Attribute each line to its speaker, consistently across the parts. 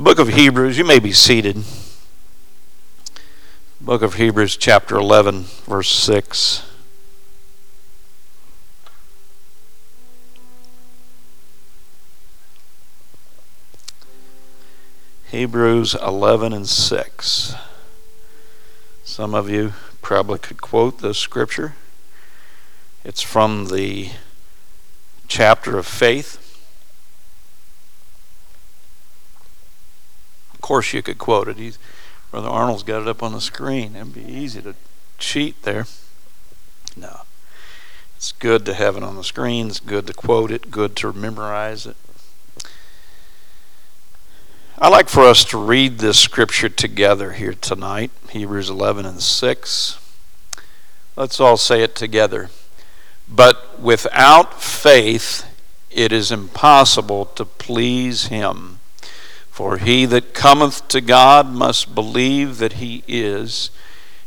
Speaker 1: The book of Hebrews, you may be seated. Book of Hebrews, chapter 11, verse 6. Hebrews 11 and 6. Some of you probably could quote this scripture. It's from the chapter of faith. Course, you could quote it. He's, Brother Arnold's got it up on the screen. It'd be easy to cheat there. No. It's good to have it on the screen. It's good to quote it, good to memorize it. I'd like for us to read this scripture together here tonight Hebrews 11 and 6. Let's all say it together. But without faith, it is impossible to please him. For he that cometh to God must believe that he is,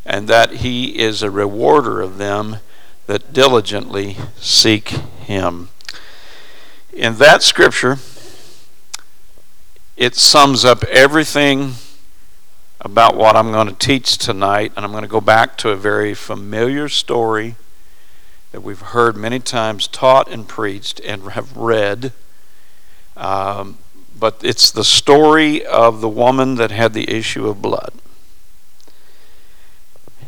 Speaker 1: and that he is a rewarder of them that diligently seek him. In that scripture, it sums up everything about what I'm going to teach tonight, and I'm going to go back to a very familiar story that we've heard many times taught and preached and have read. Um, but it's the story of the woman that had the issue of blood.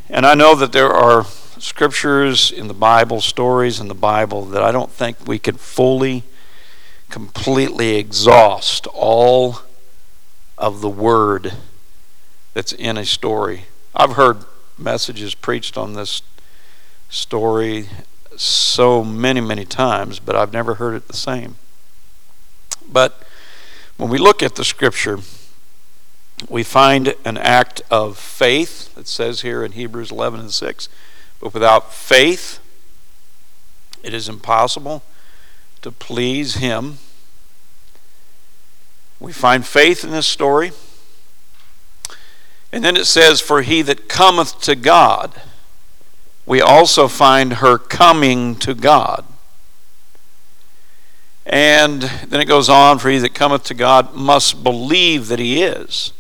Speaker 1: And I know that there are scriptures in the Bible, stories in the Bible, that I don't think we can fully, completely exhaust all of the word that's in a story. I've heard messages preached on this story so many, many times, but I've never heard it the same. But when we look at the scripture, we find an act of faith. It says here in Hebrews 11 and 6. But without faith, it is impossible to please Him. We find faith in this story. And then it says, For he that cometh to God. We also find her coming to God. And then it goes on, for he that cometh to God must believe that he is.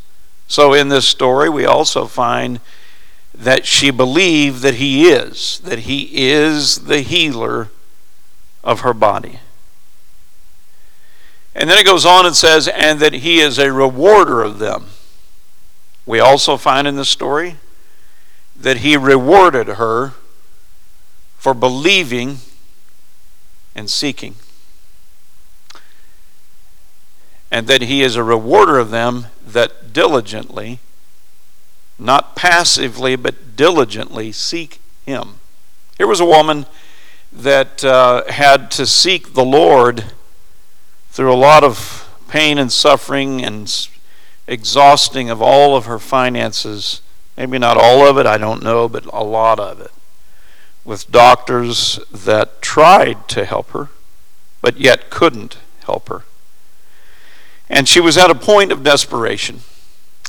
Speaker 1: So in this story, we also find that she believed that he is, that he is the healer of her body. And then it goes on and says, and that he is a rewarder of them. We also find in the story that he rewarded her for believing and seeking and that he is a rewarder of them that diligently, not passively, but diligently seek him. Here was a woman that uh, had to seek the Lord through a lot of pain and suffering and exhausting of all of her finances. Maybe not all of it, I don't know, but a lot of it. With doctors that tried to help her, but yet couldn't help her. And she was at a point of desperation.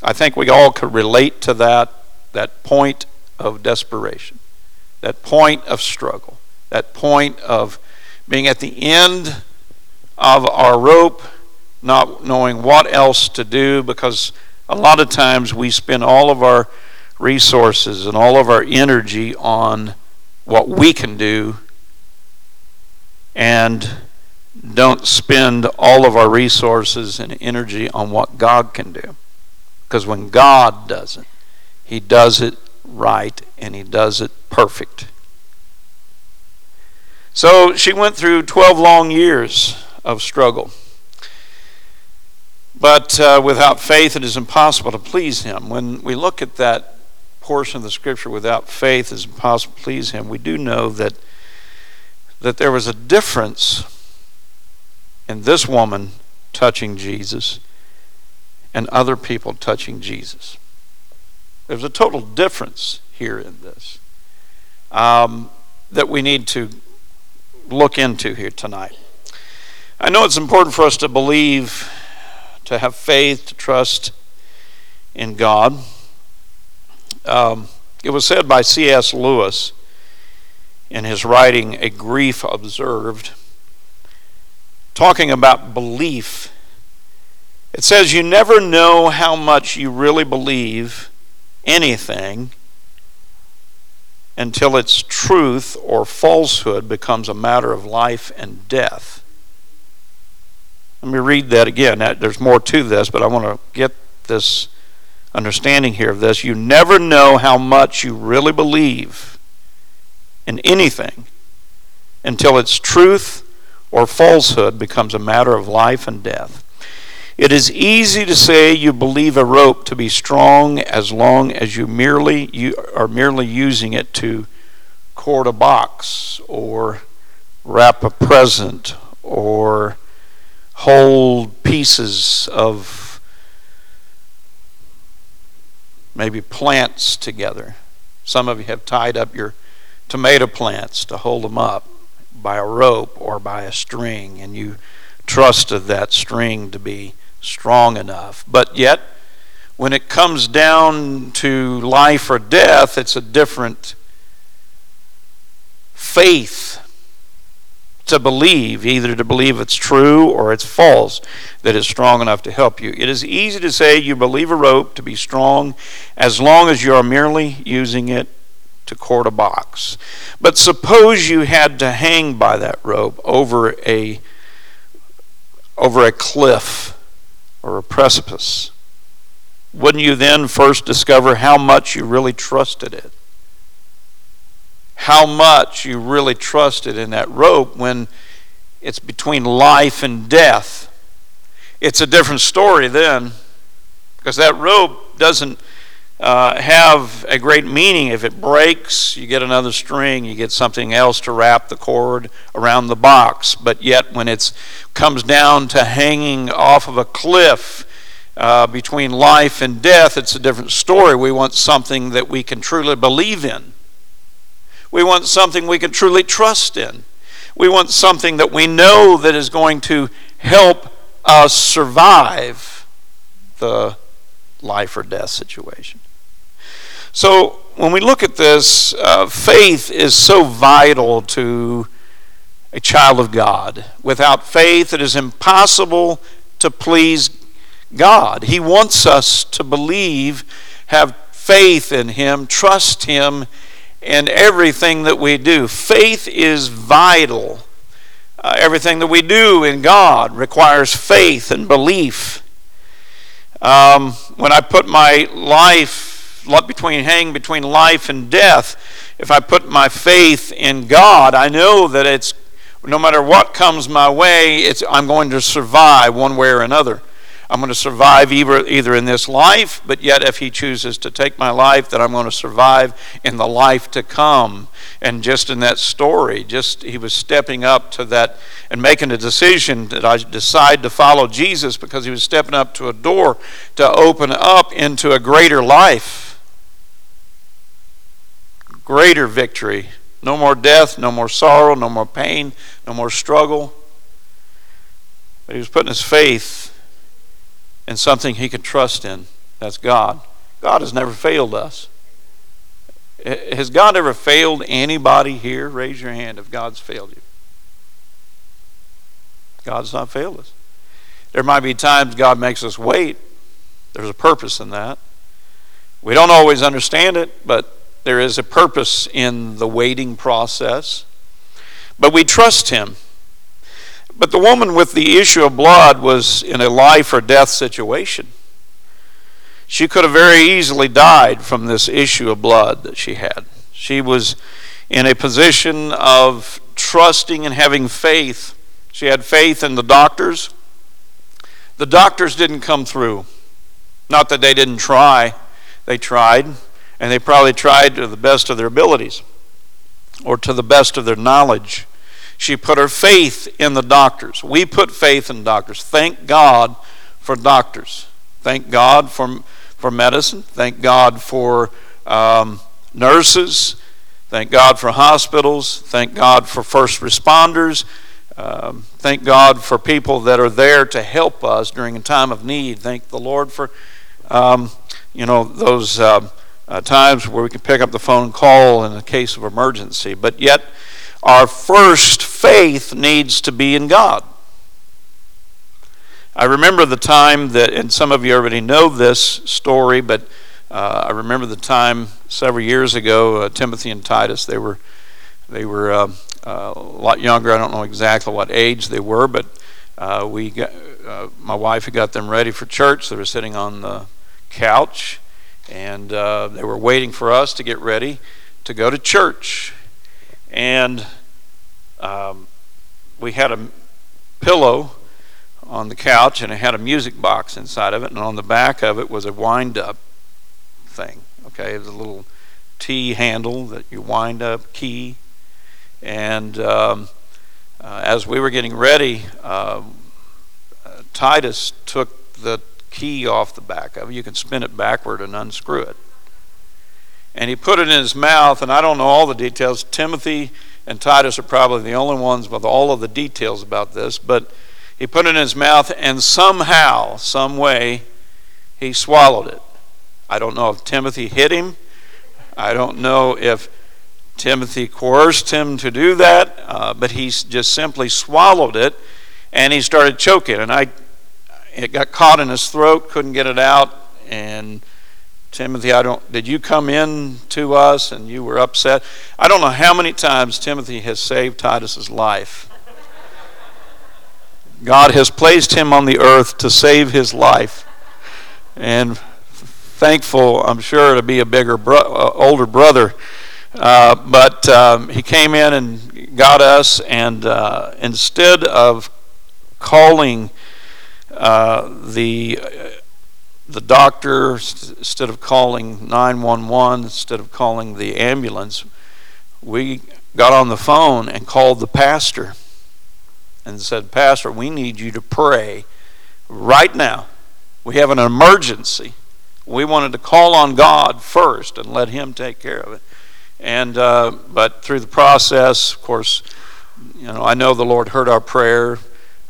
Speaker 1: I think we all could relate to that, that point of desperation, that point of struggle, that point of being at the end of our rope, not knowing what else to do, because a lot of times we spend all of our resources and all of our energy on what we can do and don't spend all of our resources and energy on what God can do. Because when God does it, He does it right and He does it perfect. So she went through 12 long years of struggle. But uh, without faith, it is impossible to please Him. When we look at that portion of the scripture, without faith, it is impossible to please Him, we do know that, that there was a difference and this woman touching Jesus and other people touching Jesus. There's a total difference here in this um, that we need to look into here tonight. I know it's important for us to believe, to have faith, to trust in God. Um, it was said by C.S. Lewis in his writing, A Grief Observed talking about belief, It says, You never know how much you really believe anything until its truth or falsehood becomes a matter of life and death. Let me read that again. There's more to this, but I want to get this understanding here of this. You never know how much you really believe in anything until its truth or falsehood becomes a matter of life and death. It is easy to say you believe a rope to be strong as long as you merely you are merely using it to cord a box or wrap a present or hold pieces of maybe plants together. Some of you have tied up your tomato plants to hold them up by a rope or by a string, and you trusted that string to be strong enough. But yet, when it comes down to life or death, it's a different faith to believe, either to believe it's true or it's false, that is strong enough to help you. It is easy to say you believe a rope to be strong as long as you are merely using it to cord a box. But suppose you had to hang by that rope over a over a cliff or a precipice, wouldn't you then first discover how much you really trusted it? How much you really trusted in that rope when it's between life and death. It's a different story then, because that rope doesn't uh, have a great meaning. If it breaks, you get another string, you get something else to wrap the cord around the box. But yet, when it comes down to hanging off of a cliff uh, between life and death, it's a different story. We want something that we can truly believe in, we want something we can truly trust in. We want something that we know that is going to help us survive the life or death situation. So when we look at this, uh, faith is so vital to a child of God. Without faith, it is impossible to please God. He wants us to believe, have faith in Him, trust Him in everything that we do. Faith is vital. Uh, everything that we do in God requires faith and belief. Um, when I put my life between hang between life and death. If I put my faith in God, I know that it's no matter what comes my way, it's I'm going to survive one way or another. I'm going to survive either, either in this life, but yet if He chooses to take my life, then I'm going to survive in the life to come. And just in that story, just He was stepping up to that and making a decision that I decide to follow Jesus because He was stepping up to a door to open up into a greater life greater victory. No more death, no more sorrow, no more pain, no more struggle. But he was putting his faith in something he could trust in. That's God. God has never failed us. Has God ever failed anybody here? Raise your hand if God's failed you. God's not failed us. There might be times God makes us wait. There's a purpose in that. We don't always understand it, but there is a purpose in the waiting process. But we trust him. But the woman with the issue of blood was in a life or death situation. She could have very easily died from this issue of blood that she had. She was in a position of trusting and having faith. She had faith in the doctors. The doctors didn't come through. Not that they didn't try, they tried and they probably tried to the best of their abilities or to the best of their knowledge. She put her faith in the doctors. We put faith in doctors. Thank God for doctors. Thank God for, for medicine. Thank God for um, nurses. Thank God for hospitals. Thank God for first responders. Um, thank God for people that are there to help us during a time of need. Thank the Lord for, um, you know, those. Uh, uh, times where we can pick up the phone and call in a case of emergency. But yet, our first faith needs to be in God. I remember the time that, and some of you already know this story, but uh, I remember the time several years ago. Uh, Timothy and Titus, they were they were uh, uh a lot younger. I don't know exactly what age they were, but uh, we got, uh, my wife had got them ready for church. They were sitting on the couch, and they were waiting for us to get ready to go to church. And um, we had a pillow on the couch and it had a music box inside of it, and on the back of it was a wind up thing. Okay, it was a little T handle that you wind up, key. And um, uh, as we were getting ready, uh, uh, Titus took the key off the back of it. You can spin it backward and unscrew it. And he put it in his mouth, and I don't know all the details. Timothy and Titus are probably the only ones with all of the details about this, but he put it in his mouth, and somehow, some way, he swallowed it. I don't know if Timothy hit him. I don't know if Timothy coerced him to do that, uh, but he just simply swallowed it, and he started choking. And I, it got caught in his throat, couldn't get it out, and Timothy, I don't. Did you come in to us and you were upset? I don't know how many times Timothy has saved Titus's life. God has placed him on the earth to save his life. And thankful, I'm sure, to be a bigger, bro- uh, older brother. Uh, but um, he came in and got us, and uh, instead of calling uh, the the doctor, instead of calling 911, instead of calling the ambulance, we got on the phone and called the pastor and said, Pastor, we need you to pray right now. We have an emergency. We wanted to call on God first and let Him take care of it. And uh, but through the process, of course, you know, I know the Lord heard our prayer.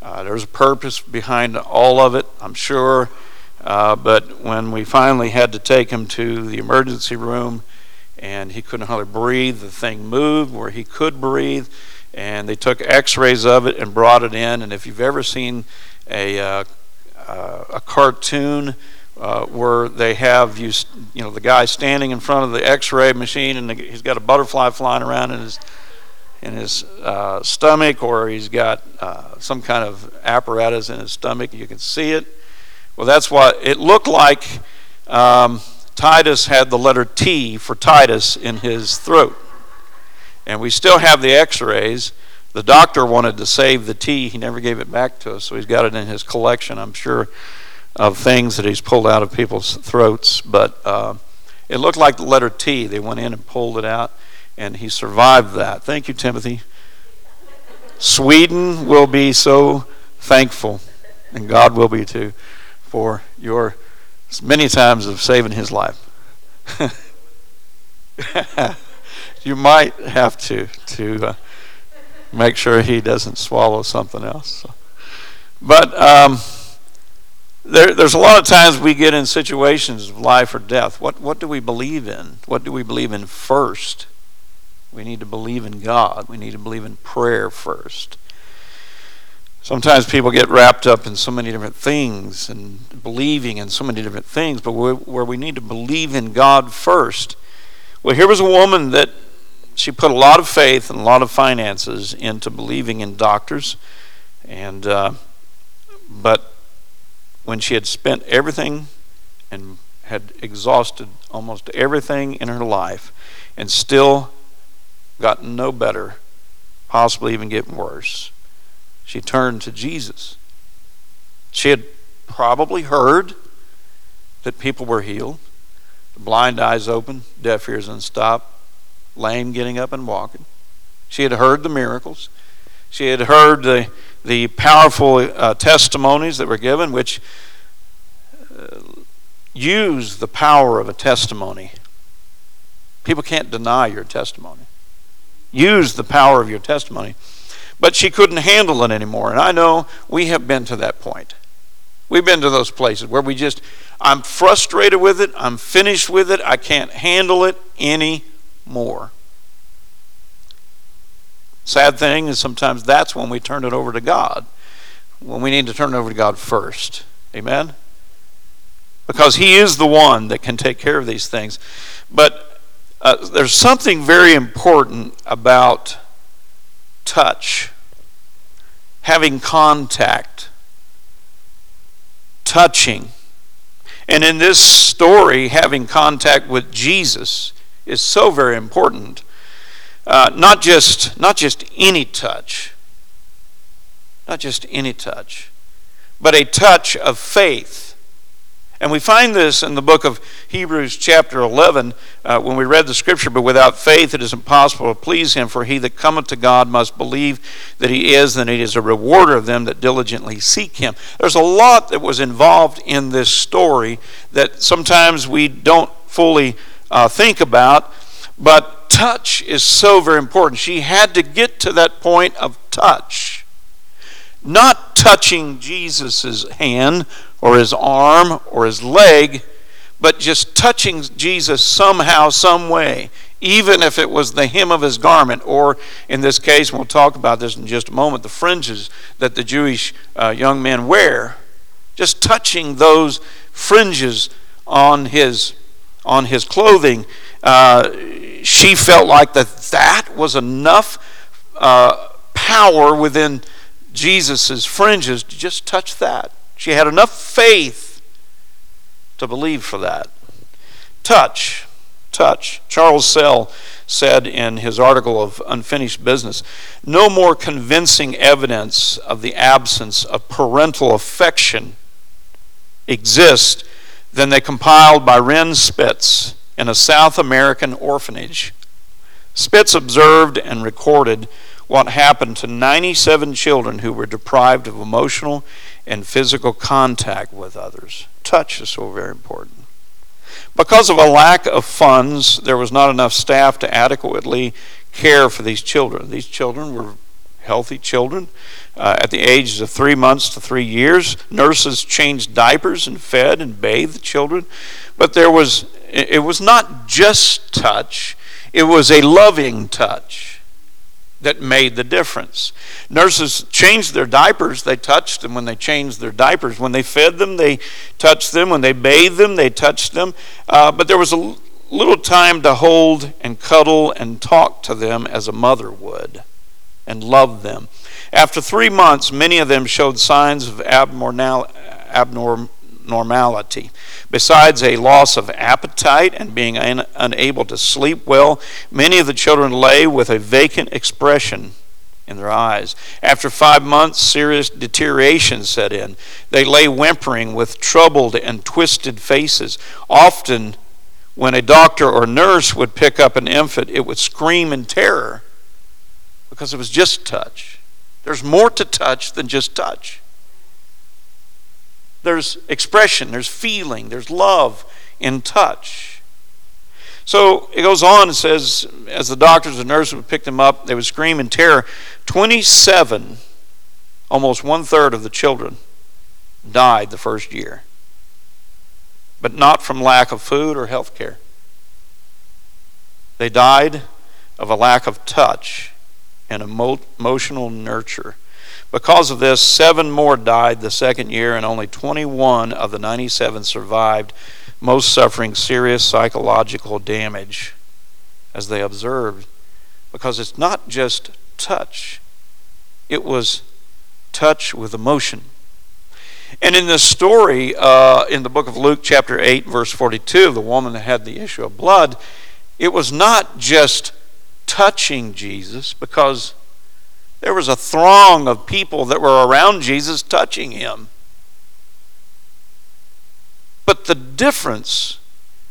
Speaker 1: Uh, there's a purpose behind all of it, I'm sure. Uh, but when we finally had to take him to the emergency room, and he couldn't hardly breathe, the thing moved where he could breathe and they took x-rays of it and brought it in and if you've ever seen a, uh, uh, a cartoon uh, where they have you, you know the guy standing in front of the x-ray machine and he's got a butterfly flying around in his in his uh, stomach or he's got uh, some kind of apparatus in his stomach you can see it well that's what it looked like um, titus had the letter t for titus in his throat and we still have the x rays. The doctor wanted to save the T. He never gave it back to us, so he's got it in his collection, I'm sure, of things that he's pulled out of people's throats. But uh, it looked like the letter T. They went in and pulled it out, and he survived that. Thank you, Timothy. Sweden will be so thankful, and God will be too, for your many times of saving his life. you might have to to uh, make sure he doesn't swallow something else. So. But um, there, there's a lot of times we get in situations of life or death. What what do we believe in? What do we believe in first? We need to believe in God. We need to believe in prayer first. Sometimes people get wrapped up in so many different things and believing in so many different things, but where we need to believe in God first. Well, here was a woman that she put a lot of faith and a lot of finances into believing in doctors, and uh, but when she had spent everything and had exhausted almost everything in her life, and still got no better, possibly even getting worse, she turned to Jesus. She had probably heard that people were healed, blind eyes open, deaf ears unstopped lame getting up and walking. She had heard the miracles. She had heard the, the powerful uh, testimonies that were given, which uh, use the power of a testimony. People can't deny your testimony. Use the power of your testimony. But she couldn't handle it anymore. And I know we have been to that point. We've been to those places where we just, I'm frustrated with it, I'm finished with it, I can't handle it anymore more. Sad thing is sometimes that's when we turn it over to God. when we need to turn it over to God first. Amen? Because He is the one that can take care of these things. But uh, there's something very important about touch, having contact, touching. And in this story, having contact with Jesus is so very important. Uh, not just not just any touch, not just any touch, but a touch of faith and we find this in the book of Hebrews, chapter 11, uh, when we read the scripture. But without faith it is impossible to please him, for he that cometh to God must believe that he is, and he is a rewarder of them that diligently seek him. There's a lot that was involved in this story that sometimes we don't fully uh, think about, but touch is so very important. She had to get to that point of touch. Not touching Jesus' hand or his arm or his leg, but just touching Jesus somehow, some way, even if it was the hem of his garment, or in this case, we'll talk about this in just a moment, the fringes that the Jewish uh, young men wear. Just touching those fringes on his on his clothing, uh, she felt like that that was enough uh, power within Jesus's fringes to just touch that. She had enough faith to believe for that. Touch, touch. Charles Sell said in his article of Unfinished Business no more convincing evidence of the absence of parental affection exists than they compiled by Ren Spitz in a South American orphanage. Spitz observed and recorded what happened to 97 children who were deprived of emotional and physical contact with others. Touch is so very important. Because of a lack of funds, there was not enough staff to adequately care for these children. These children were healthy children. Uh, at the ages of three months to three years, nurses changed diapers and fed and bathed the children. But there was, it was not just touch, it was a loving touch that made the difference. Nurses changed their diapers, they touched them when they changed their diapers. When they fed them, they touched them. When they bathed them, they touched them. Uh, but there was a little time to hold and cuddle and talk to them as a mother would and love them. After three months, many of them showed signs of abnormal, abnorm, normality. Besides a loss of appetite and being un- unable to sleep well, many of the children lay with a vacant expression in their eyes. After five months, serious deterioration set in. They lay whimpering with troubled and twisted faces. Often, when a doctor or nurse would pick up an infant, it would scream in terror because it was just touch. There's more to touch than just touch there's expression, there's feeling, there's love in touch. So it goes on and says, as the doctors and nurses would pick them up, they would scream in terror. 27, almost one third of the children, died the first year, but not from lack of food or health care. They died of a lack of touch and emotional nurture. Because of this, seven more died the second year, and only 21 of the 97 survived, most suffering serious psychological damage as they observed. Because it's not just touch, it was touch with emotion. And in this story, uh, in the book of Luke, chapter 8, verse 42, the woman that had the issue of blood, it was not just touching Jesus because there was a throng of people that were around Jesus touching him. But the difference,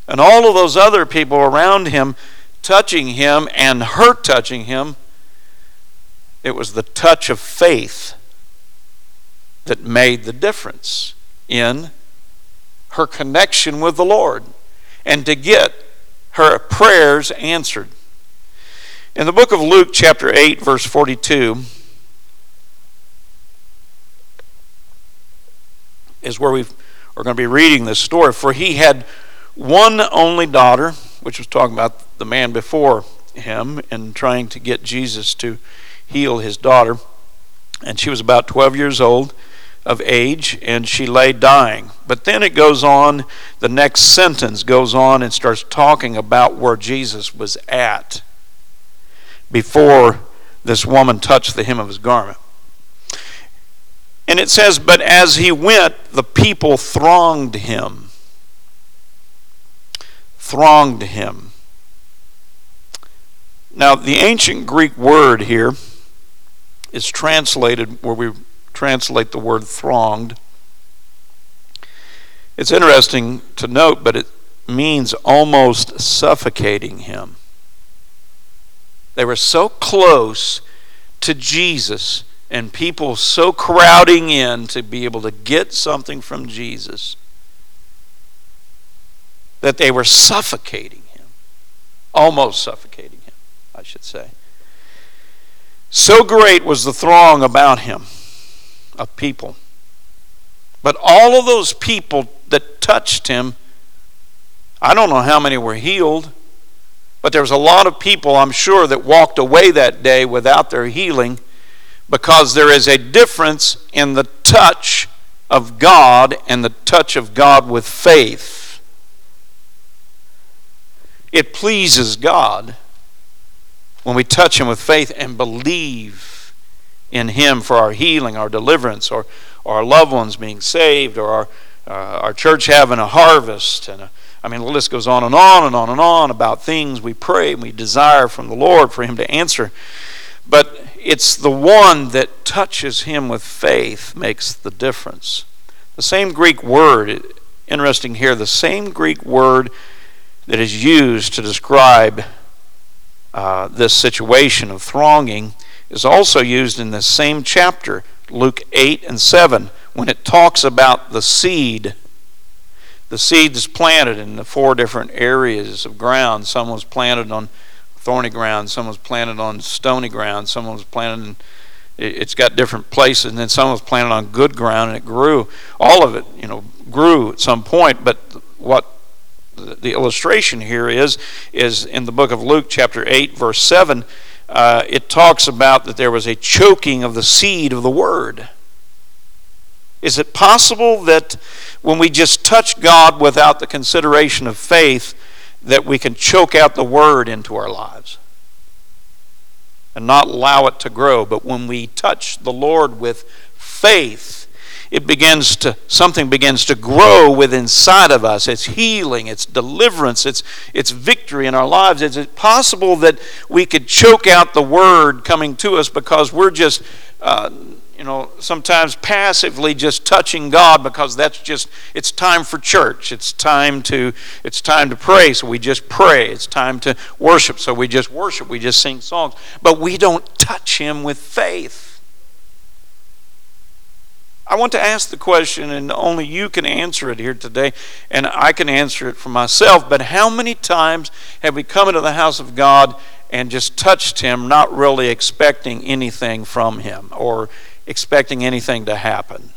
Speaker 1: and all of those other people around him touching him and her touching him, it was the touch of faith that made the difference in her connection with the Lord and to get her prayers answered. In the book of Luke, chapter 8, verse 42, is where we are going to be reading this story. For he had one only daughter, which was talking about the man before him and trying to get Jesus to heal his daughter. And she was about 12 years old. of age, and she lay dying. But then it goes on, the next sentence goes on and starts talking about where Jesus was at before this woman touched the hem of his garment. And it says, But as he went, the people thronged him. Thronged him. Now, the ancient Greek word here is translated where we translate the word thronged. It's interesting to note, but it means almost suffocating him. They were so close to Jesus and people so crowding in to be able to get something from Jesus that they were suffocating him, almost suffocating him, I should say. So great was the throng about him of people. But all of those people that touched him, I don't know how many were healed, but there was a lot of people, I'm sure, that walked away that day without their healing because there is a difference in the touch of God and the touch of God with faith. It pleases God when we touch Him with faith and believe in Him for our healing, our deliverance, or, or our loved ones being saved, or our, uh, our church having a harvest. And a, I mean, the list goes on and on and on and on about things we pray and we desire from the Lord for Him to answer. But it's the one that touches Him with faith makes the difference. The same Greek word, interesting here, the same Greek word that is used to describe uh, this situation of thronging is also used in the same chapter, Luke 8 and 7, when it talks about the seed. The seed is planted in the four different areas of ground. Some was planted on thorny ground, some was planted on stony ground, some was planted in it's got different places and then some was planted on good ground and it grew all of it you know grew at some point but what the illustration here is is in the book of Luke, chapter 8, verse 7. Uh, it talks about that there was a choking of the seed of the word. Is it possible that when we just touch God without the consideration of faith, that we can choke out the word into our lives and not allow it to grow? But when we touch the Lord with faith, it begins to something begins to grow within inside of us it's healing it's deliverance it's it's victory in our lives is it possible that we could choke out the word coming to us because we're just uh, you know sometimes passively just touching god because that's just it's time for church. It's time to it's time to pray so we just pray. It's time to worship so we just worship. We just sing songs. But we don't touch him with faith. I want to ask the question, and only you can answer it here today, and I can answer it for myself. But how many times have we come into the house of God and just touched Him, not really expecting anything from Him or expecting anything to happen?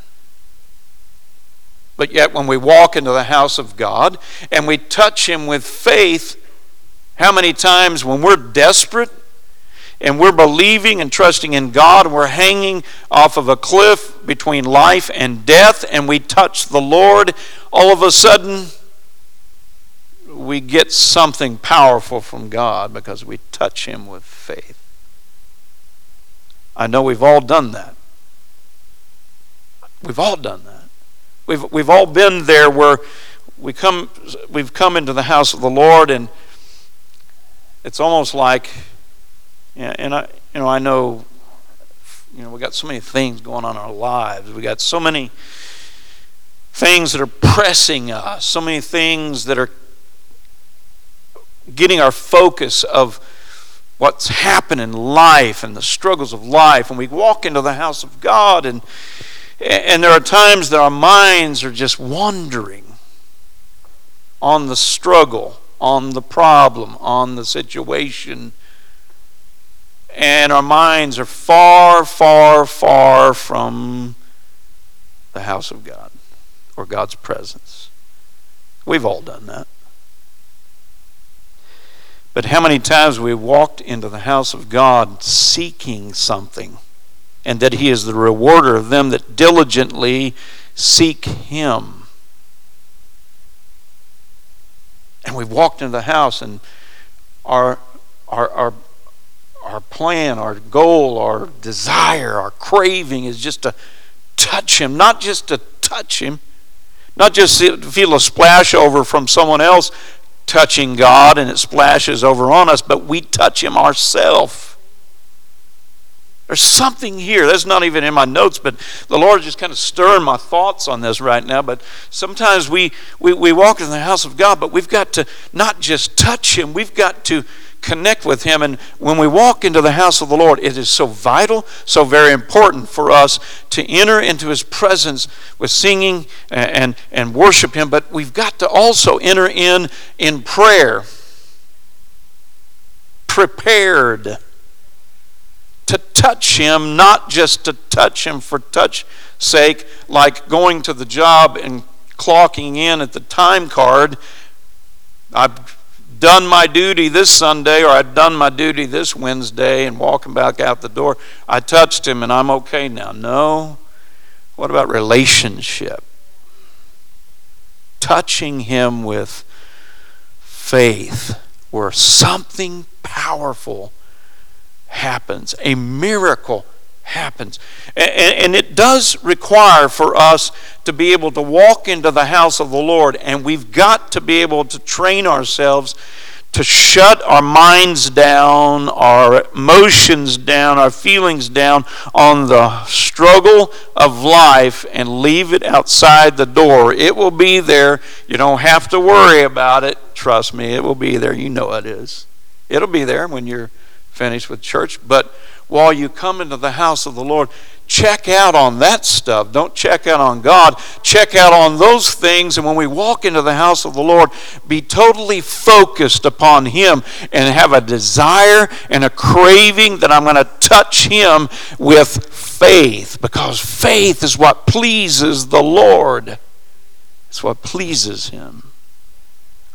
Speaker 1: But yet, when we walk into the house of God and we touch Him with faith, how many times when we're desperate and we're believing and trusting in God, and we're hanging off of a cliff between life and death, and we touch the Lord, all of a sudden we get something powerful from God because we touch Him with faith. I know we've all done that. We've all done that. We've, we've all been there where we come, we've come into the house of the Lord, and it's almost like and I, you know, I know, you know, we got so many things going on in our lives. We got so many things that are pressing us, so many things that are getting our focus of what's happened in life and the struggles of life. And we walk into the house of God, and and there are times that our minds are just wandering on the struggle, on the problem, on the situation and our minds are far, far, far from the house of God or God's presence. We've all done that. But how many times we walked into the house of God seeking something and that he is the rewarder of them that diligently seek him. And we walked into the house, and our, our, our, our plan, our goal, our desire, our craving is just to touch him, not just to touch him, not just feel a splash over from someone else touching God and it splashes over on us, but we touch him ourselves. There's something here. That's not even in my notes, but the Lord just kind of stirring my thoughts on this right now. But sometimes we, we, we walk in the house of God, but we've got to not just touch Him, we've got to connect with Him. And when we walk into the house of the Lord, it is so vital, so very important for us to enter into His presence with singing and, and, and worship Him. But we've got to also enter in in prayer, prepared to touch him, not just to touch him for touch sake, like going to the job and clocking in at the time card. I've done my duty this Sunday, or I've done my duty this Wednesday, and walking back out the door, I touched him and I'm okay now. No. What about relationship? Touching him with faith, where something powerful happens, a miracle happens. And, and, it does require for us to be able to walk into the house of the Lord, and we've got to be able to train ourselves to shut our minds down, our emotions down, our feelings down on the struggle of life and leave it outside the door. It will be there. You don't have to worry about it. Trust me, it will be there. You know it is. It'll be there when you're finished with church. But while you come into the house of the Lord, check out on that stuff. Don't check out on God. Check out on those things. And when we walk into the house of the Lord, be totally focused upon Him and have a desire and a craving that I'm going to touch Him with faith because faith is what pleases the Lord. It's what pleases Him.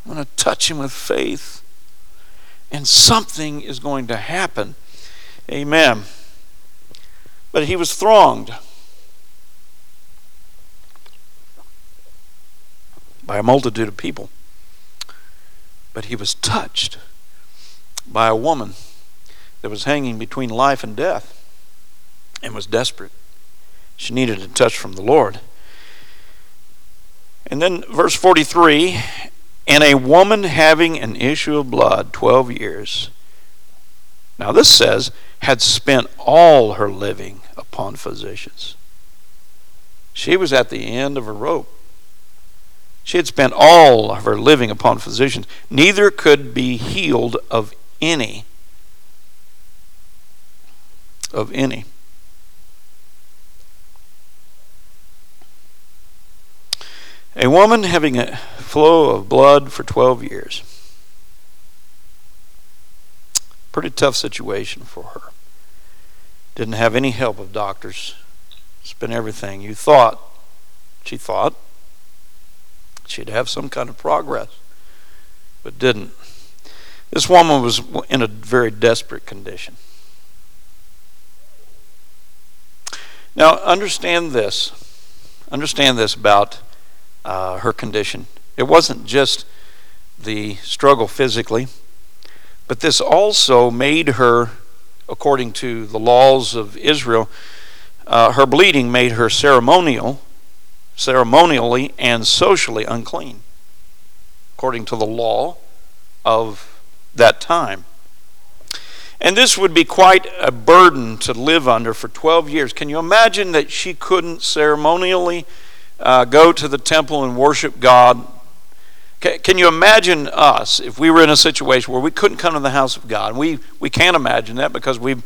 Speaker 1: I'm going to touch Him with faith and something is going to happen. Amen. But he was thronged by a multitude of people. But he was touched by a woman that was hanging between life and death and was desperate. She needed a touch from the Lord. And then verse 43 and a woman having an issue of blood 12 years. Now, this says, had spent all her living upon physicians. She was at the end of her rope. She had spent all of her living upon physicians. Neither could be healed of any. Of any. A woman having a flow of blood for 12 years. Pretty tough situation for her. Didn't have any help of doctors. Spent everything. You thought, she thought, she'd have some kind of progress, but didn't. This woman was in a very desperate condition. Now, understand this. Understand this about uh, her condition. It wasn't just the struggle physically, but this also made her, according to the laws of Israel, uh, her bleeding made her ceremonial, ceremonially and socially unclean, according to the law of that time. And this would be quite a burden to live under for 12 years. Can you imagine that she couldn't ceremonially uh, go to the temple and worship God can you imagine us if we were in a situation where we couldn't come to the house of God? We, we can't imagine that because we've,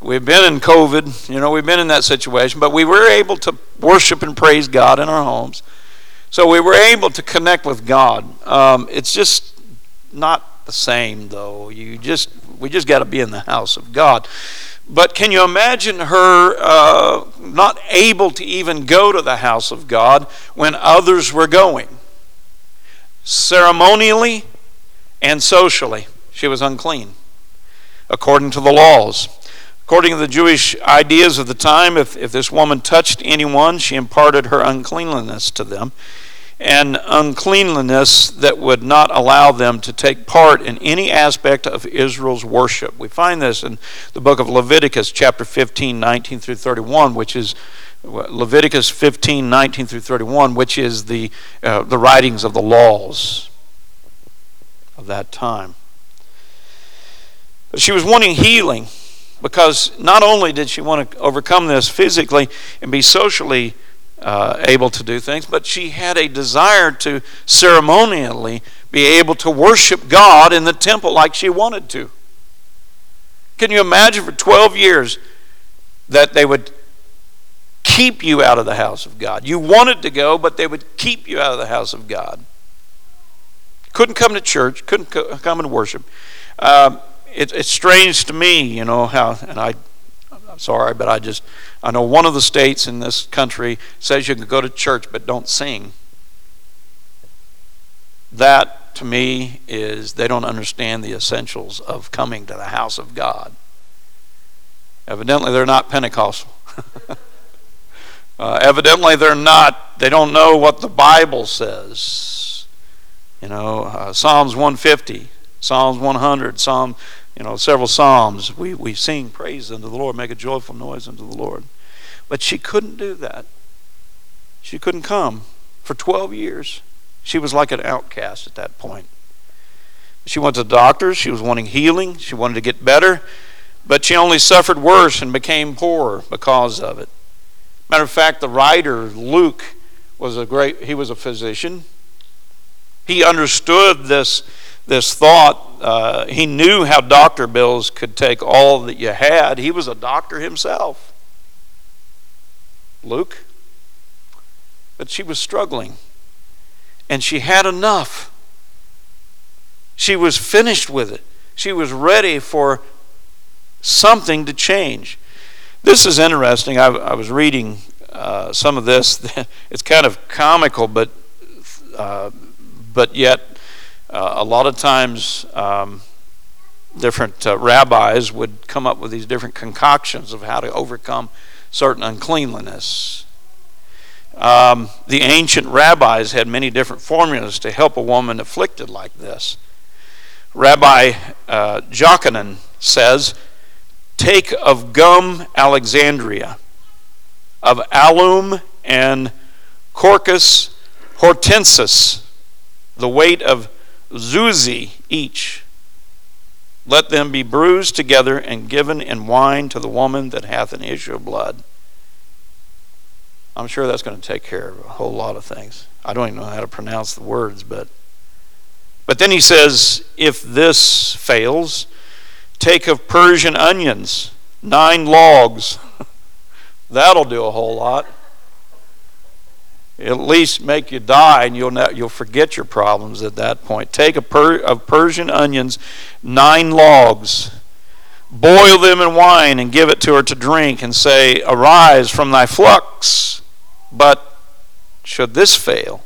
Speaker 1: we've been in COVID, you know, we've been in that situation, but we were able to worship and praise God in our homes. So we were able to connect with God. Um, it's just not the same, though. You just we just got to be in the house of God. But can you imagine her uh, not able to even go to the house of God when others were going? ceremonially and socially, she was unclean according to the laws. According to the Jewish ideas of the time, if, if this woman touched anyone, she imparted her uncleanliness to them, and uncleanliness that would not allow them to take part in any aspect of Israel's worship. We find this in the book of Leviticus, chapter 15, 19 through 31, which is Leviticus 15, 19 through 31, which is the, uh, the writings of the laws of that time. But she was wanting healing because not only did she want to overcome this physically and be socially uh, able to do things, but she had a desire to ceremonially be able to worship God in the temple like she wanted to. Can you imagine for 12 years that they would keep you out of the house of God? You wanted to go, but they would keep you out of the house of God. Couldn't come to church, couldn't come and worship. Uh, it, it's strange to me, you know, how, and I, I'm sorry, but I just, I know one of the states in this country says you can go to church but don't sing. That, to me, is they don't understand the essentials of coming to the house of God. Evidently, they're not Pentecostal. uh, evidently, they're not, they don't know what the Bible says. You know, uh, Psalms 150, Psalms 100, Psalm you know, several psalms. We, we sing praise unto the Lord, make a joyful noise unto the Lord. But she couldn't do that. She couldn't come. For 12 years, she was like an outcast at that point. She went to doctors. She was wanting healing. She wanted to get better. But she only suffered worse and became poorer because of it. Matter of fact, the writer, Luke, was a great, he was a physician. He understood this this thought. Uh, he knew how doctor bills could take all that you had. He was a doctor himself. Luke. But she was struggling. And she had enough. She was finished with it. She was ready for something to change. This is interesting. I, I was reading uh, some of this. it's kind of comical, but uh, but yet uh, a lot of times, um, different uh, rabbis would come up with these different concoctions of how to overcome certain uncleanliness. Um, the ancient rabbis had many different formulas to help a woman afflicted like this. Rabbi uh, Jochanan says, Take of gum Alexandria, of alum and Quercus hortensis, the weight of zuzi each. Let them be bruised together and given in wine to the woman that hath an issue of blood. I'm sure that's going to take care of a whole lot of things. I don't even know how to pronounce the words, but but then he says, if this fails, take of Persian onions, nine logs. That'll do a whole lot at least make you die and you'll, not, you'll forget your problems at that point. Take a per, of Persian onions, nine logs, boil them in wine and give it to her to drink, and say, Arise from thy flux. But should this fail,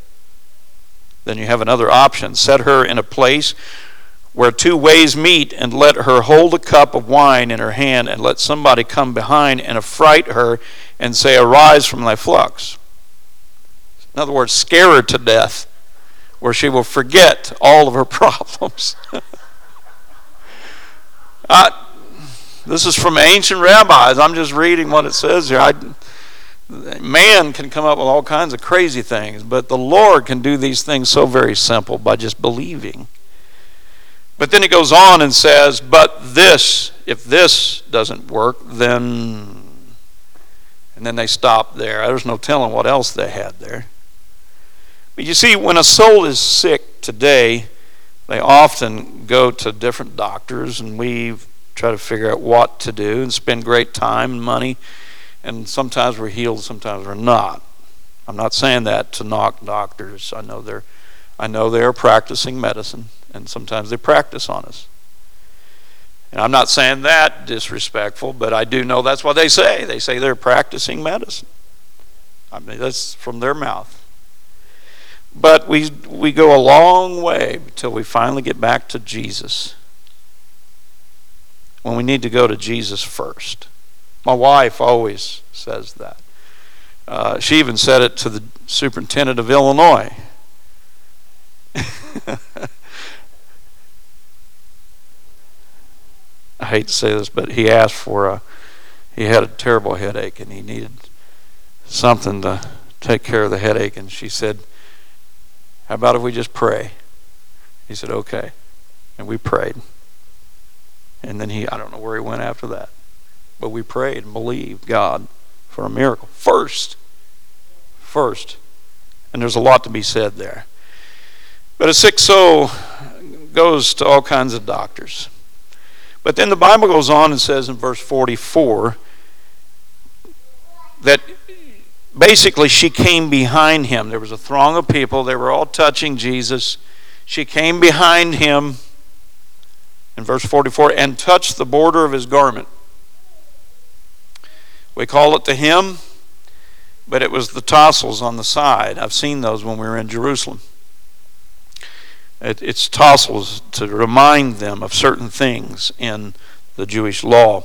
Speaker 1: then you have another option. Set her in a place where two ways meet, and let her hold a cup of wine in her hand, and let somebody come behind and affright her and say, Arise from thy flux. In other words, scare her to death, where she will forget all of her problems. I, this is from ancient rabbis. I'm just reading what it says here. I, man can come up with all kinds of crazy things, but the Lord can do these things so very simple by just believing. But then it goes on and says, But this, if this doesn't work, then. And then they stop there. There's no telling what else they had there. But you see, when a soul is sick today, they often go to different doctors, and we try to figure out what to do and spend great time and money. And sometimes we're healed, sometimes we're not. I'm not saying that to knock doctors. I know they're, I know they are practicing medicine, and sometimes they practice on us. And I'm not saying that disrespectful, but I do know that's what they say. They say they're practicing medicine. I mean, that's from their mouth. But we, we go a long way until we finally get back to Jesus. When we need to go to Jesus first. My wife always says that. Uh, she even said it to the superintendent of Illinois. I hate to say this, but he asked for a, he had a terrible headache and he needed something to take care of the headache. And she said, How about if we just pray? He said, Okay. And we prayed. And then he, I don't know where he went after that. But we prayed and believed God for a miracle. First. First. And there's a lot to be said there. But a sick soul goes to all kinds of doctors. But then the Bible goes on and says in verse 44 that basically she came behind him. There was a throng of people, they were all touching Jesus. She came behind him in verse 44 and touched the border of his garment. We call it the hem, but it was the tassels on the side. I've seen those when we were in Jerusalem. It, it's tassels to remind them of certain things in the Jewish law.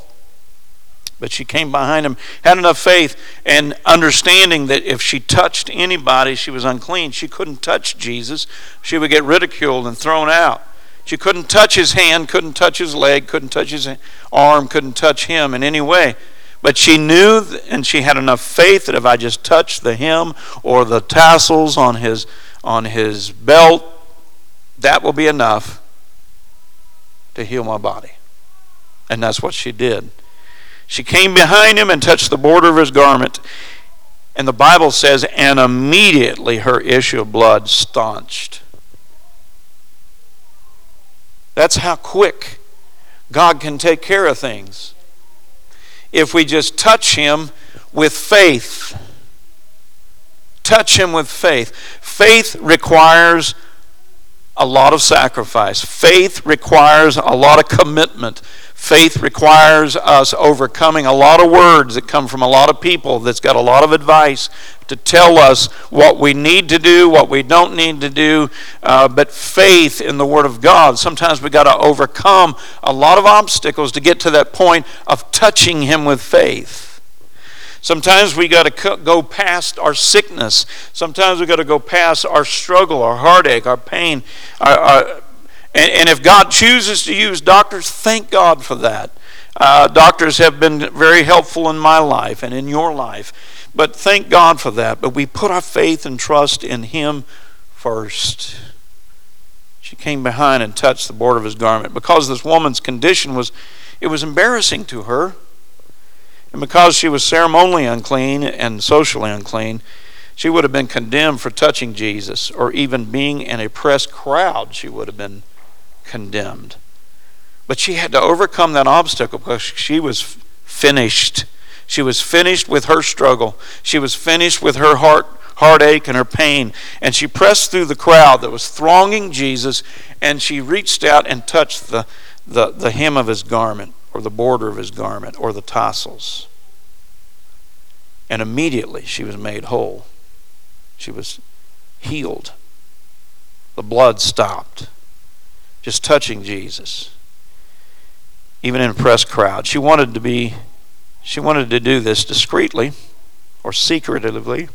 Speaker 1: But she came behind him, had enough faith and understanding that if she touched anybody, she was unclean. She couldn't touch Jesus. She would get ridiculed and thrown out. She couldn't touch his hand, couldn't touch his leg, couldn't touch his arm, couldn't touch him in any way. But she knew and she had enough faith that if I just touched the hem or the tassels on his on his belt that will be enough to heal my body. And that's what she did. She came behind him and touched the border of his garment. And the Bible says, and immediately her issue of blood staunched. That's how quick God can take care of things. If we just touch Him with faith. Touch Him with faith. Faith requires a lot of sacrifice. Faith requires a lot of commitment. Faith requires us overcoming a lot of words that come from a lot of people that's got a lot of advice to tell us what we need to do, what we don't need to do. Uh, but faith in the Word of God, sometimes we got to overcome a lot of obstacles to get to that point of touching Him with faith. Sometimes we got to go past our sickness. Sometimes we got to go past our struggle, our heartache, our pain. Our, our, and, and, if God chooses to use doctors, thank God for that. Uh, doctors have been very helpful in my life and in your life. But thank God for that. But we put our faith and trust in Him first. She came behind and touched the border of his garment because this woman's condition was it was embarrassing to her. And because she was ceremonially unclean and socially unclean, she would have been condemned for touching Jesus, or even being in a press crowd, she would have been condemned. But she had to overcome that obstacle because she was finished. She was finished with her struggle. She was finished with her heart heartache and her pain. And she pressed through the crowd that was thronging Jesus, and she reached out and touched the, the, the hem of his garment or the border of his garment or the tassels. And immediately she was made whole. She was healed. The blood stopped. Just touching Jesus. Even in a press crowd. She wanted to be she wanted to do this discreetly or secretively.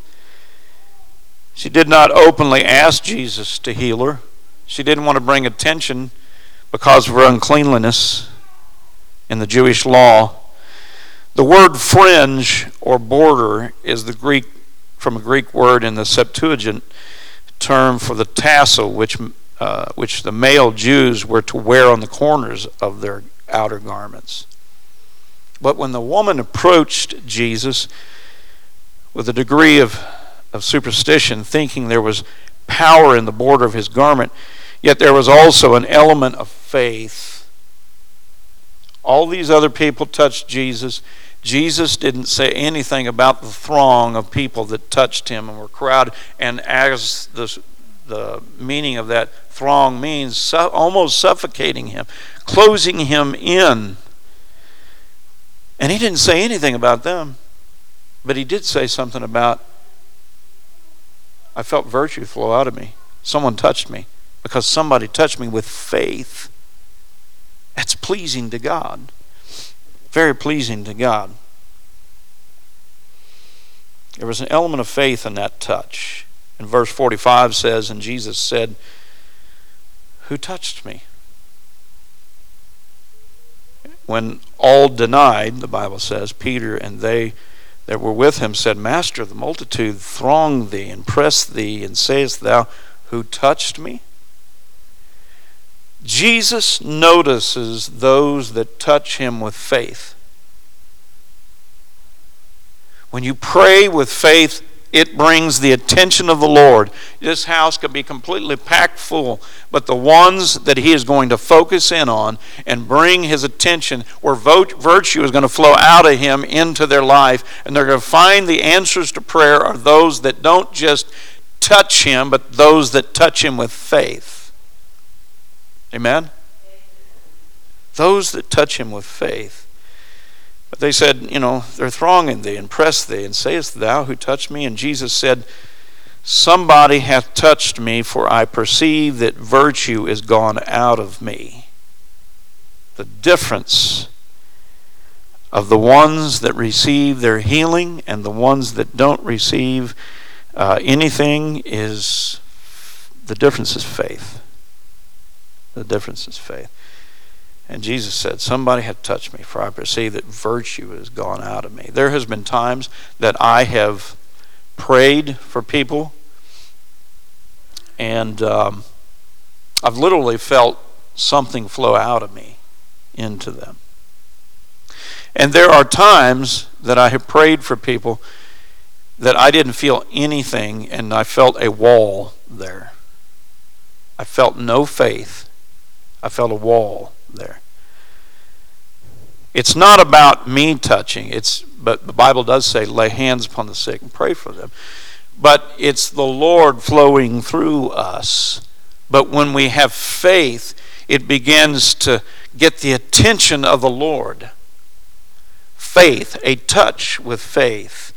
Speaker 1: She did not openly ask Jesus to heal her. She didn't want to bring attention because of her uncleanliness in the Jewish law. The word fringe or border is the Greek from a Greek word in the Septuagint term for the tassel which uh, which the male Jews were to wear on the corners of their outer garments. But when the woman approached Jesus with a degree of, of superstition, thinking there was power in the border of his garment, yet there was also an element of faith all these other people touched Jesus. Jesus didn't say anything about the throng of people that touched him and were crowded. And as the, the meaning of that throng means, su- almost suffocating him, closing him in. And he didn't say anything about them, but he did say something about, I felt virtue flow out of me. Someone touched me because somebody touched me with faith. That's pleasing to God. Very pleasing to God. There was an element of faith in that touch. And verse 45 says, And Jesus said, Who touched me? When all denied, the Bible says, Peter and they that were with him said, Master, the multitude throng thee and press thee, and sayest thou, Who touched me? Jesus notices those that touch him with faith. When you pray with faith, it brings the attention of the Lord. This house can be completely packed full, but the ones that He is going to focus in on and bring His attention, where virtue is going to flow out of Him into their life, and they're going to find the answers to prayer are those that don't just touch Him, but those that touch Him with faith. Amen? Those that touch Him with faith. They said, You know, they're thronging thee and press thee, and sayest thou who touched me? And Jesus said, Somebody hath touched me, for I perceive that virtue is gone out of me. The difference of the ones that receive their healing and the ones that don't receive uh, anything is the difference is faith. The difference is faith. And Jesus said, Somebody had touched me, for I perceive that virtue has gone out of me. There has been times that I have prayed for people, and um, I've literally felt something flow out of me into them. And there are times that I have prayed for people that I didn't feel anything, and I felt a wall there. I felt no faith. I felt a wall there. It's not about me touching. It's but the Bible does say lay hands upon the sick and pray for them. But it's the Lord flowing through us. But when we have faith, it begins to get the attention of the Lord. Faith, a touch with faith.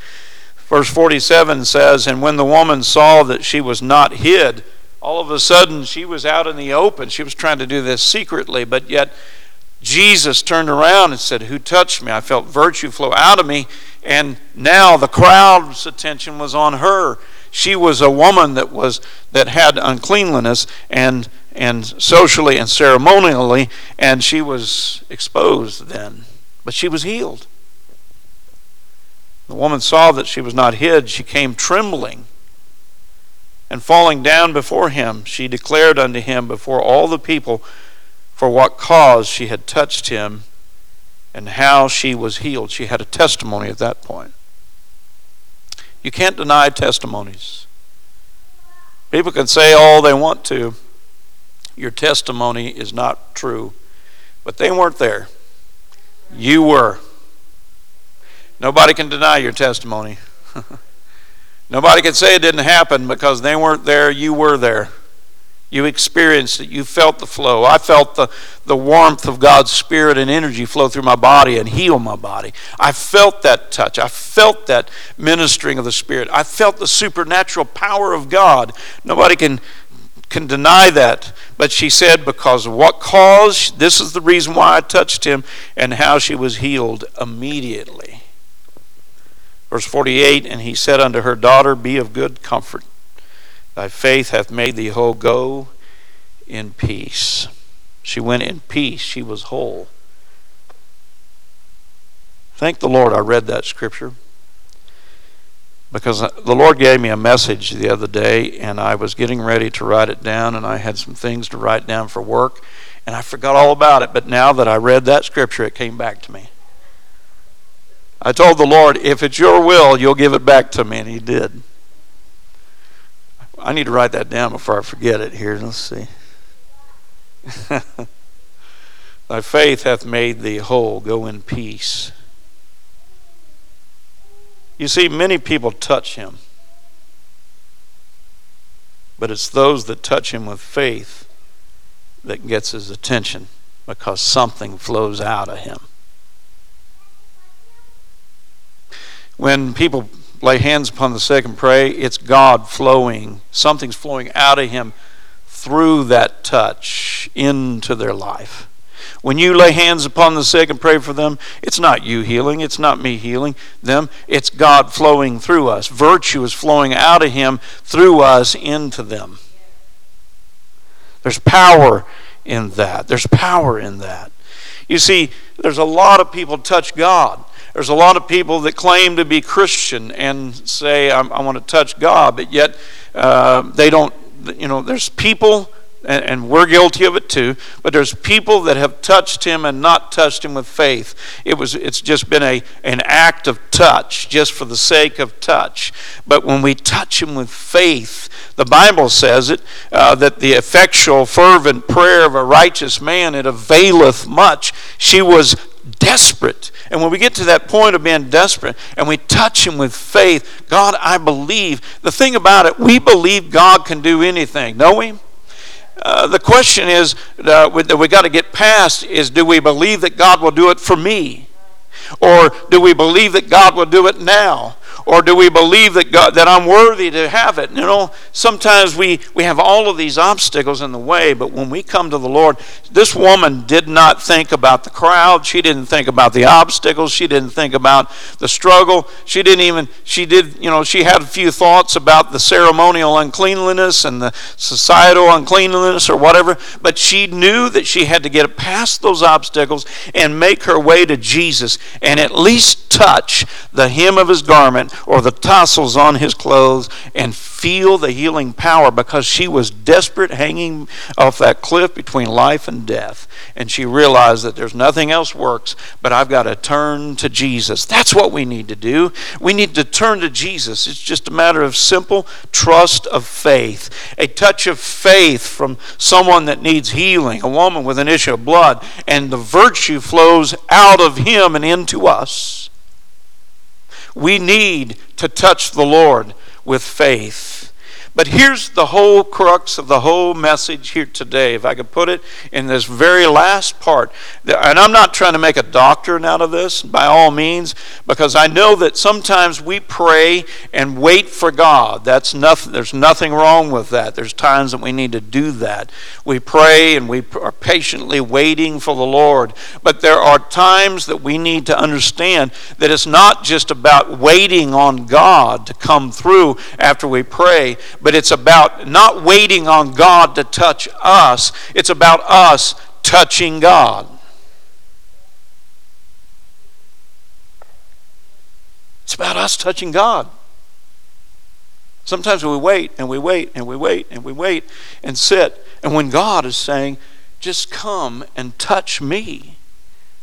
Speaker 1: Verse 47 says, And when the woman saw that she was not hid, all of a sudden she was out in the open. She was trying to do this secretly, but yet Jesus turned around and said, Who touched me? I felt virtue flow out of me. And now the crowd's attention was on her. She was a woman that was that had uncleanliness and and socially and ceremonially, and she was exposed then. But she was healed. The woman saw that she was not hid. She came trembling. And falling down before him, she declared unto him before all the people for what cause she had touched him and how she was healed. She had a testimony at that point. You can't deny testimonies. People can say all they want to. Your testimony is not true. But they weren't there. You were. Nobody can deny your testimony. Nobody can say it didn't happen because they weren't there, you were there. You experienced it. You felt the flow. I felt the, the warmth of God's Spirit and energy flow through my body and heal my body. I felt that touch. I felt that ministering of the Spirit. I felt the supernatural power of God. Nobody can, can deny that. But she said, because of what cause, this is the reason why I touched him, and how she was healed immediately. Verse 48 And he said unto her, Daughter, be of good comfort Thy faith hath made thee whole. Go in peace. She went in peace. She was whole. Thank the Lord I read that scripture because the Lord gave me a message the other day and I was getting ready to write it down and I had some things to write down for work and I forgot all about it. But now that I read that scripture, it came back to me. I told the Lord, if it's your will, you'll give it back to me, and He did. I need to write that down before I forget it here. Let's see. Thy faith hath made thee whole. Go in peace. You see, many people touch him. But it's those that touch him with faith that gets his attention because something flows out of him. When people lay hands upon the sick and pray, it's God flowing. Something's flowing out of him through that touch into their life. When you lay hands upon the sick and pray for them, it's not you healing, it's not me healing them, it's God flowing through us. Virtue is flowing out of Him through us into them. There's power in that. There's power in that. You see, there's a lot of people touch God. There's a lot of people that claim to be Christian and say, I, I want to touch God, but yet uh, they don't, you know, there's people and, and we're guilty of it too. But there's people that have touched him and not touched him with faith. It was it's just been a an act of touch, just for the sake of touch. But when we touch him with faith, the Bible says it uh, that the effectual, fervent prayer of a righteous man it availeth much. She was desperate. And when we get to that point of being desperate and we touch Him with faith, God, I believe. The thing about it, we believe God can do anything, know we? Uh, the question is uh, that we got to get past is do we believe that God will do it for me? Or do we believe that God will do it now? Or do we believe that God that I'm worthy to have it? You know, sometimes we, we have all of these obstacles in the way, but when we come to the Lord, this woman did not think about the crowd. She didn't think about the obstacles. She didn't think about the struggle. She didn't even she did, you know, she had a few thoughts about the ceremonial uncleanliness and the societal uncleanliness or whatever, but she knew that she had to get past those obstacles and make her way to Jesus and at least touch the hem of his garment or the tassels on his clothes and feel the healing power because she was desperate hanging off that cliff between life and death. And she realized that there's nothing else works, but I've got to turn to Jesus. That's what we need to do. We need to turn to Jesus. It's just a matter of simple trust of faith, a touch of faith from someone that needs healing, a woman with an issue of blood, and the virtue flows out of him and into us. We need to touch the Lord with faith. But here's the whole crux of the whole message here today, if I could put it in this very last part. And I'm not trying to make a doctrine out of this, by all means, because I know that sometimes we pray and wait for God. That's nothing, there's nothing wrong with that. There's times that we need to do that. We pray and we are patiently waiting for the Lord. But there are times that we need to understand that it's not just about waiting on God to come through after we pray but it's about not waiting on God to touch us, it's about us touching God. It's about us touching God. Sometimes we wait and we wait and we wait and we wait and sit. And when God is saying, just come and touch me.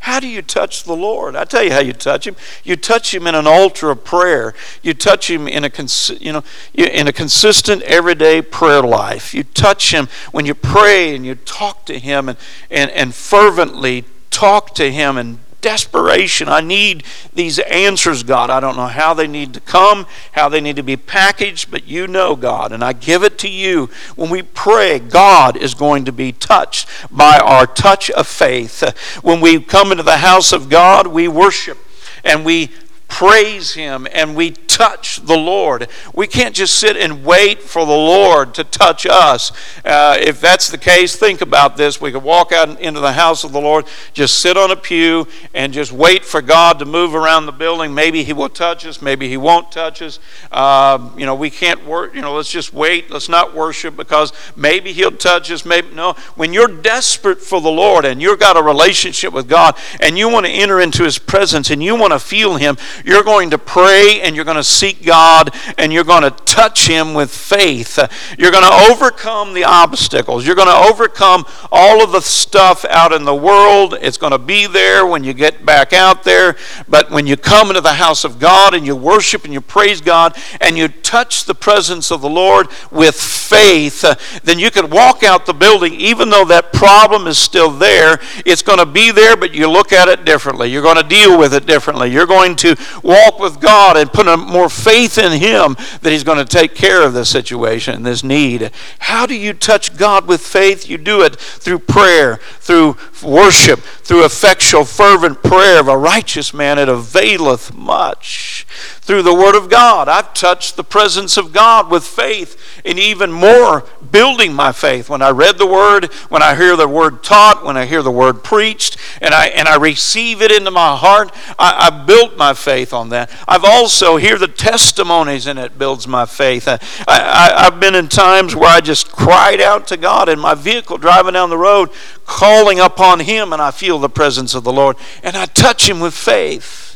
Speaker 1: How do you touch the Lord? I tell you how you touch Him. You touch Him in an altar of prayer. You touch Him in a you know in a consistent everyday prayer life. You touch Him when you pray and you talk to Him and and, and fervently talk to Him and desperation. I need these answers, God. I don't know how they need to come, how they need to be packaged, but you know, God, and I give it to you. When we pray, God is going to be touched by our touch of faith. When we come into the house of God, we worship and we praise Him and we touch the Lord. We can't just sit and wait for the Lord to touch us. Uh, if that's the case, think about this. We could walk out into the house of the Lord, just sit on a pew, and just wait for God to move around the building. Maybe He will touch us, maybe He won't touch us. Uh, you know, we can't work, you know, let's just wait. Let's not worship because maybe He'll touch us. Maybe, no. When you're desperate for the Lord and you've got a relationship with God and you want to enter into His presence and you want to feel Him, you're going to pray and you're going to seek God and you're going to touch Him with faith. You're going to overcome the obstacles. You're going to overcome all of the stuff out in the world. It's going to be there when you get back out there. But when you come into the house of God and you worship and you praise God and you touch the presence of the Lord with faith, then you can walk out the building even though that problem is still there. It's going to be there, but you look at it differently. You're going to deal with it differently. You're going to walk with God and put more faith in Him that He's going to take care of this situation, this need. How do you touch God with faith? You do it through prayer, through worship, through effectual, fervent prayer of a righteous man. It availeth much. Through the Word of God. I've touched the presence of God with faith, and even more building my faith. When I read the Word, when I hear the Word taught, when I hear the Word preached, and I and I receive it into my heart, I, I built my faith on that. I've also hear the testimonies, and it builds my faith. I, I, I've been in times where I just cried out to God in my vehicle driving down the road, calling upon Him, and I feel the presence of the Lord, and I touch Him with faith.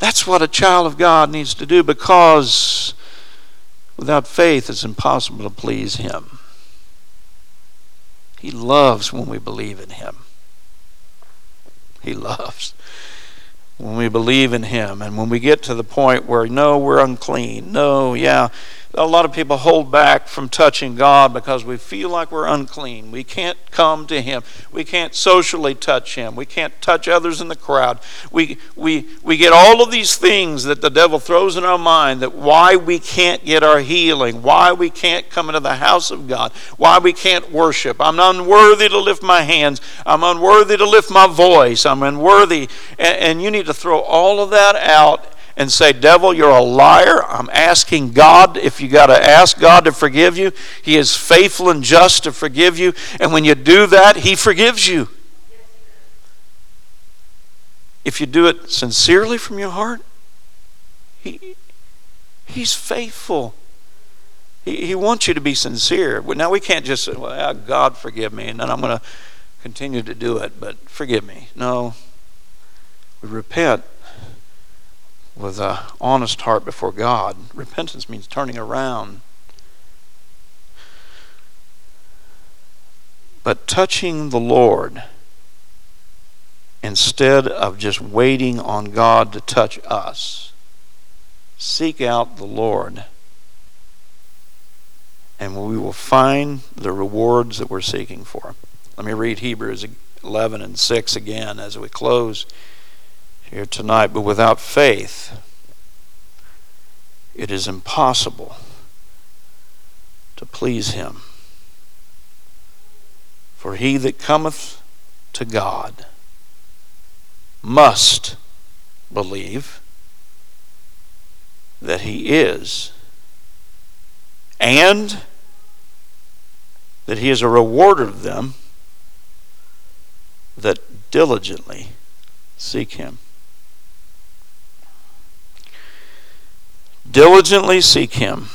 Speaker 1: That's what a child of God needs to do because without faith it's impossible to please Him. He loves when we believe in Him. He loves when we believe in Him. And when we get to the point where, no, we're unclean. No, yeah, a lot of people hold back from touching God because we feel like we're unclean. We can't come to Him. We can't socially touch Him. We can't touch others in the crowd. We, we, we get all of these things that the devil throws in our mind that why we can't get our healing, why we can't come into the house of God, why we can't worship. I'm unworthy to lift my hands. I'm unworthy to lift my voice. I'm unworthy. And, and you need to throw all of that out and say, Devil, you're a liar. I'm asking God if you got to ask God to forgive you. He is faithful and just to forgive you. And when you do that, He forgives you. If you do it sincerely from your heart, he, He's faithful. He, he wants you to be sincere. Now, we can't just say, well, uh, God, forgive me, and then I'm going to continue to do it, but forgive me. No. We repent with an honest heart before God. Repentance means turning around. But touching the Lord instead of just waiting on God to touch us, seek out the Lord. And we will find the rewards that we're seeking for. Let me read Hebrews 11 and 6 again as we close here tonight. But without faith, it is impossible to please him. For he that cometh to God must believe that he is, and that he is a rewarder of them that diligently seek him. Diligently seek him.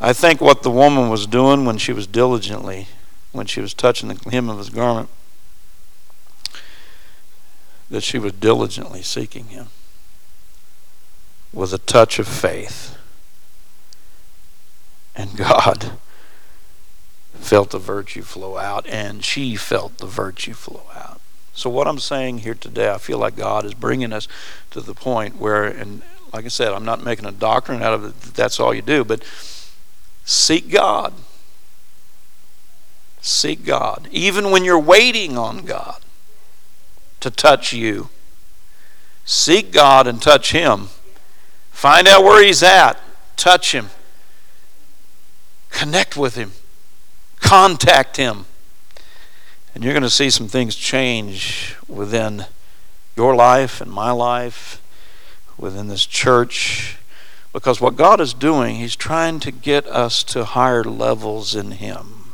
Speaker 1: I think what the woman was doing when she was diligently, when she was touching the hem of his garment, that she was diligently seeking him with a touch of faith. And God felt the virtue flow out, and she felt the virtue flow out. So, what I'm saying here today, I feel like God is bringing us to the point where, and like I said, I'm not making a doctrine out of it, that's all you do, but seek God. Seek God. Even when you're waiting on God to touch you, seek God and touch Him. Find out where He's at, touch Him, connect with Him, contact Him. And you're going to see some things change within your life and my life, within this church. Because what God is doing, He's trying to get us to higher levels in Him.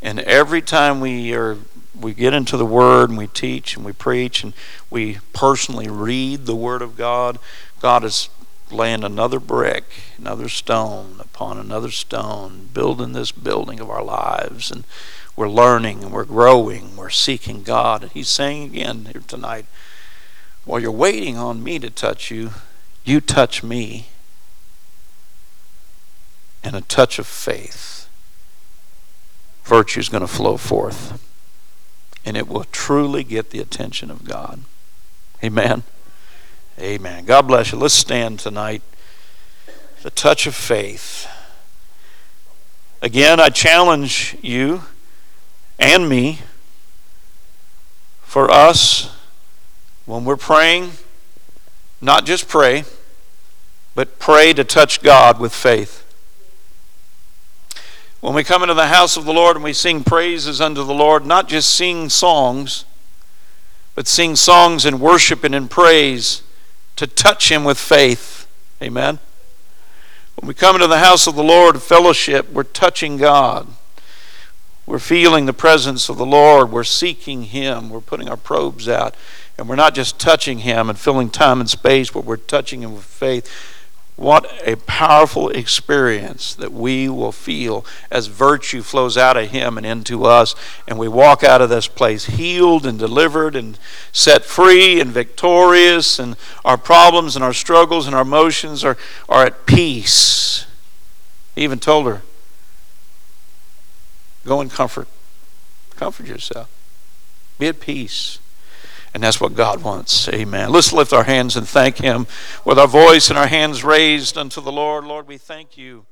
Speaker 1: And every time we are we get into the Word and we teach and we preach and we personally read the Word of God, God is laying another brick, another stone upon another stone, building this building of our lives. And we're learning and we're growing, we're seeking God. And He's saying again here tonight, while you're waiting on me to touch you, you touch me. And a touch of faith. Virtue is going to flow forth. And it will truly get the attention of God. Amen. Amen. God bless you. Let's stand tonight. The touch of faith. Again, I challenge you and me for us when we're praying, not just pray, but pray to touch God with faith. When we come into the house of the Lord and we sing praises unto the Lord, not just sing songs, but sing songs in worship and in praise to touch Him with faith. Amen. When we come into the house of the Lord, fellowship, we're touching God. We're feeling the presence of the Lord. We're seeking Him. We're putting our probes out. And we're not just touching Him and filling time and space, but we're touching Him with faith. What a powerful experience that we will feel as virtue flows out of Him and into us, and we walk out of this place healed and delivered and set free and victorious, and our problems and our struggles and our emotions are, are at peace. He even told her, Go and comfort. Comfort yourself. Be at peace. And that's what God wants. Amen. Let's lift our hands and thank Him with our voice and our hands raised unto the Lord. Lord, we thank you.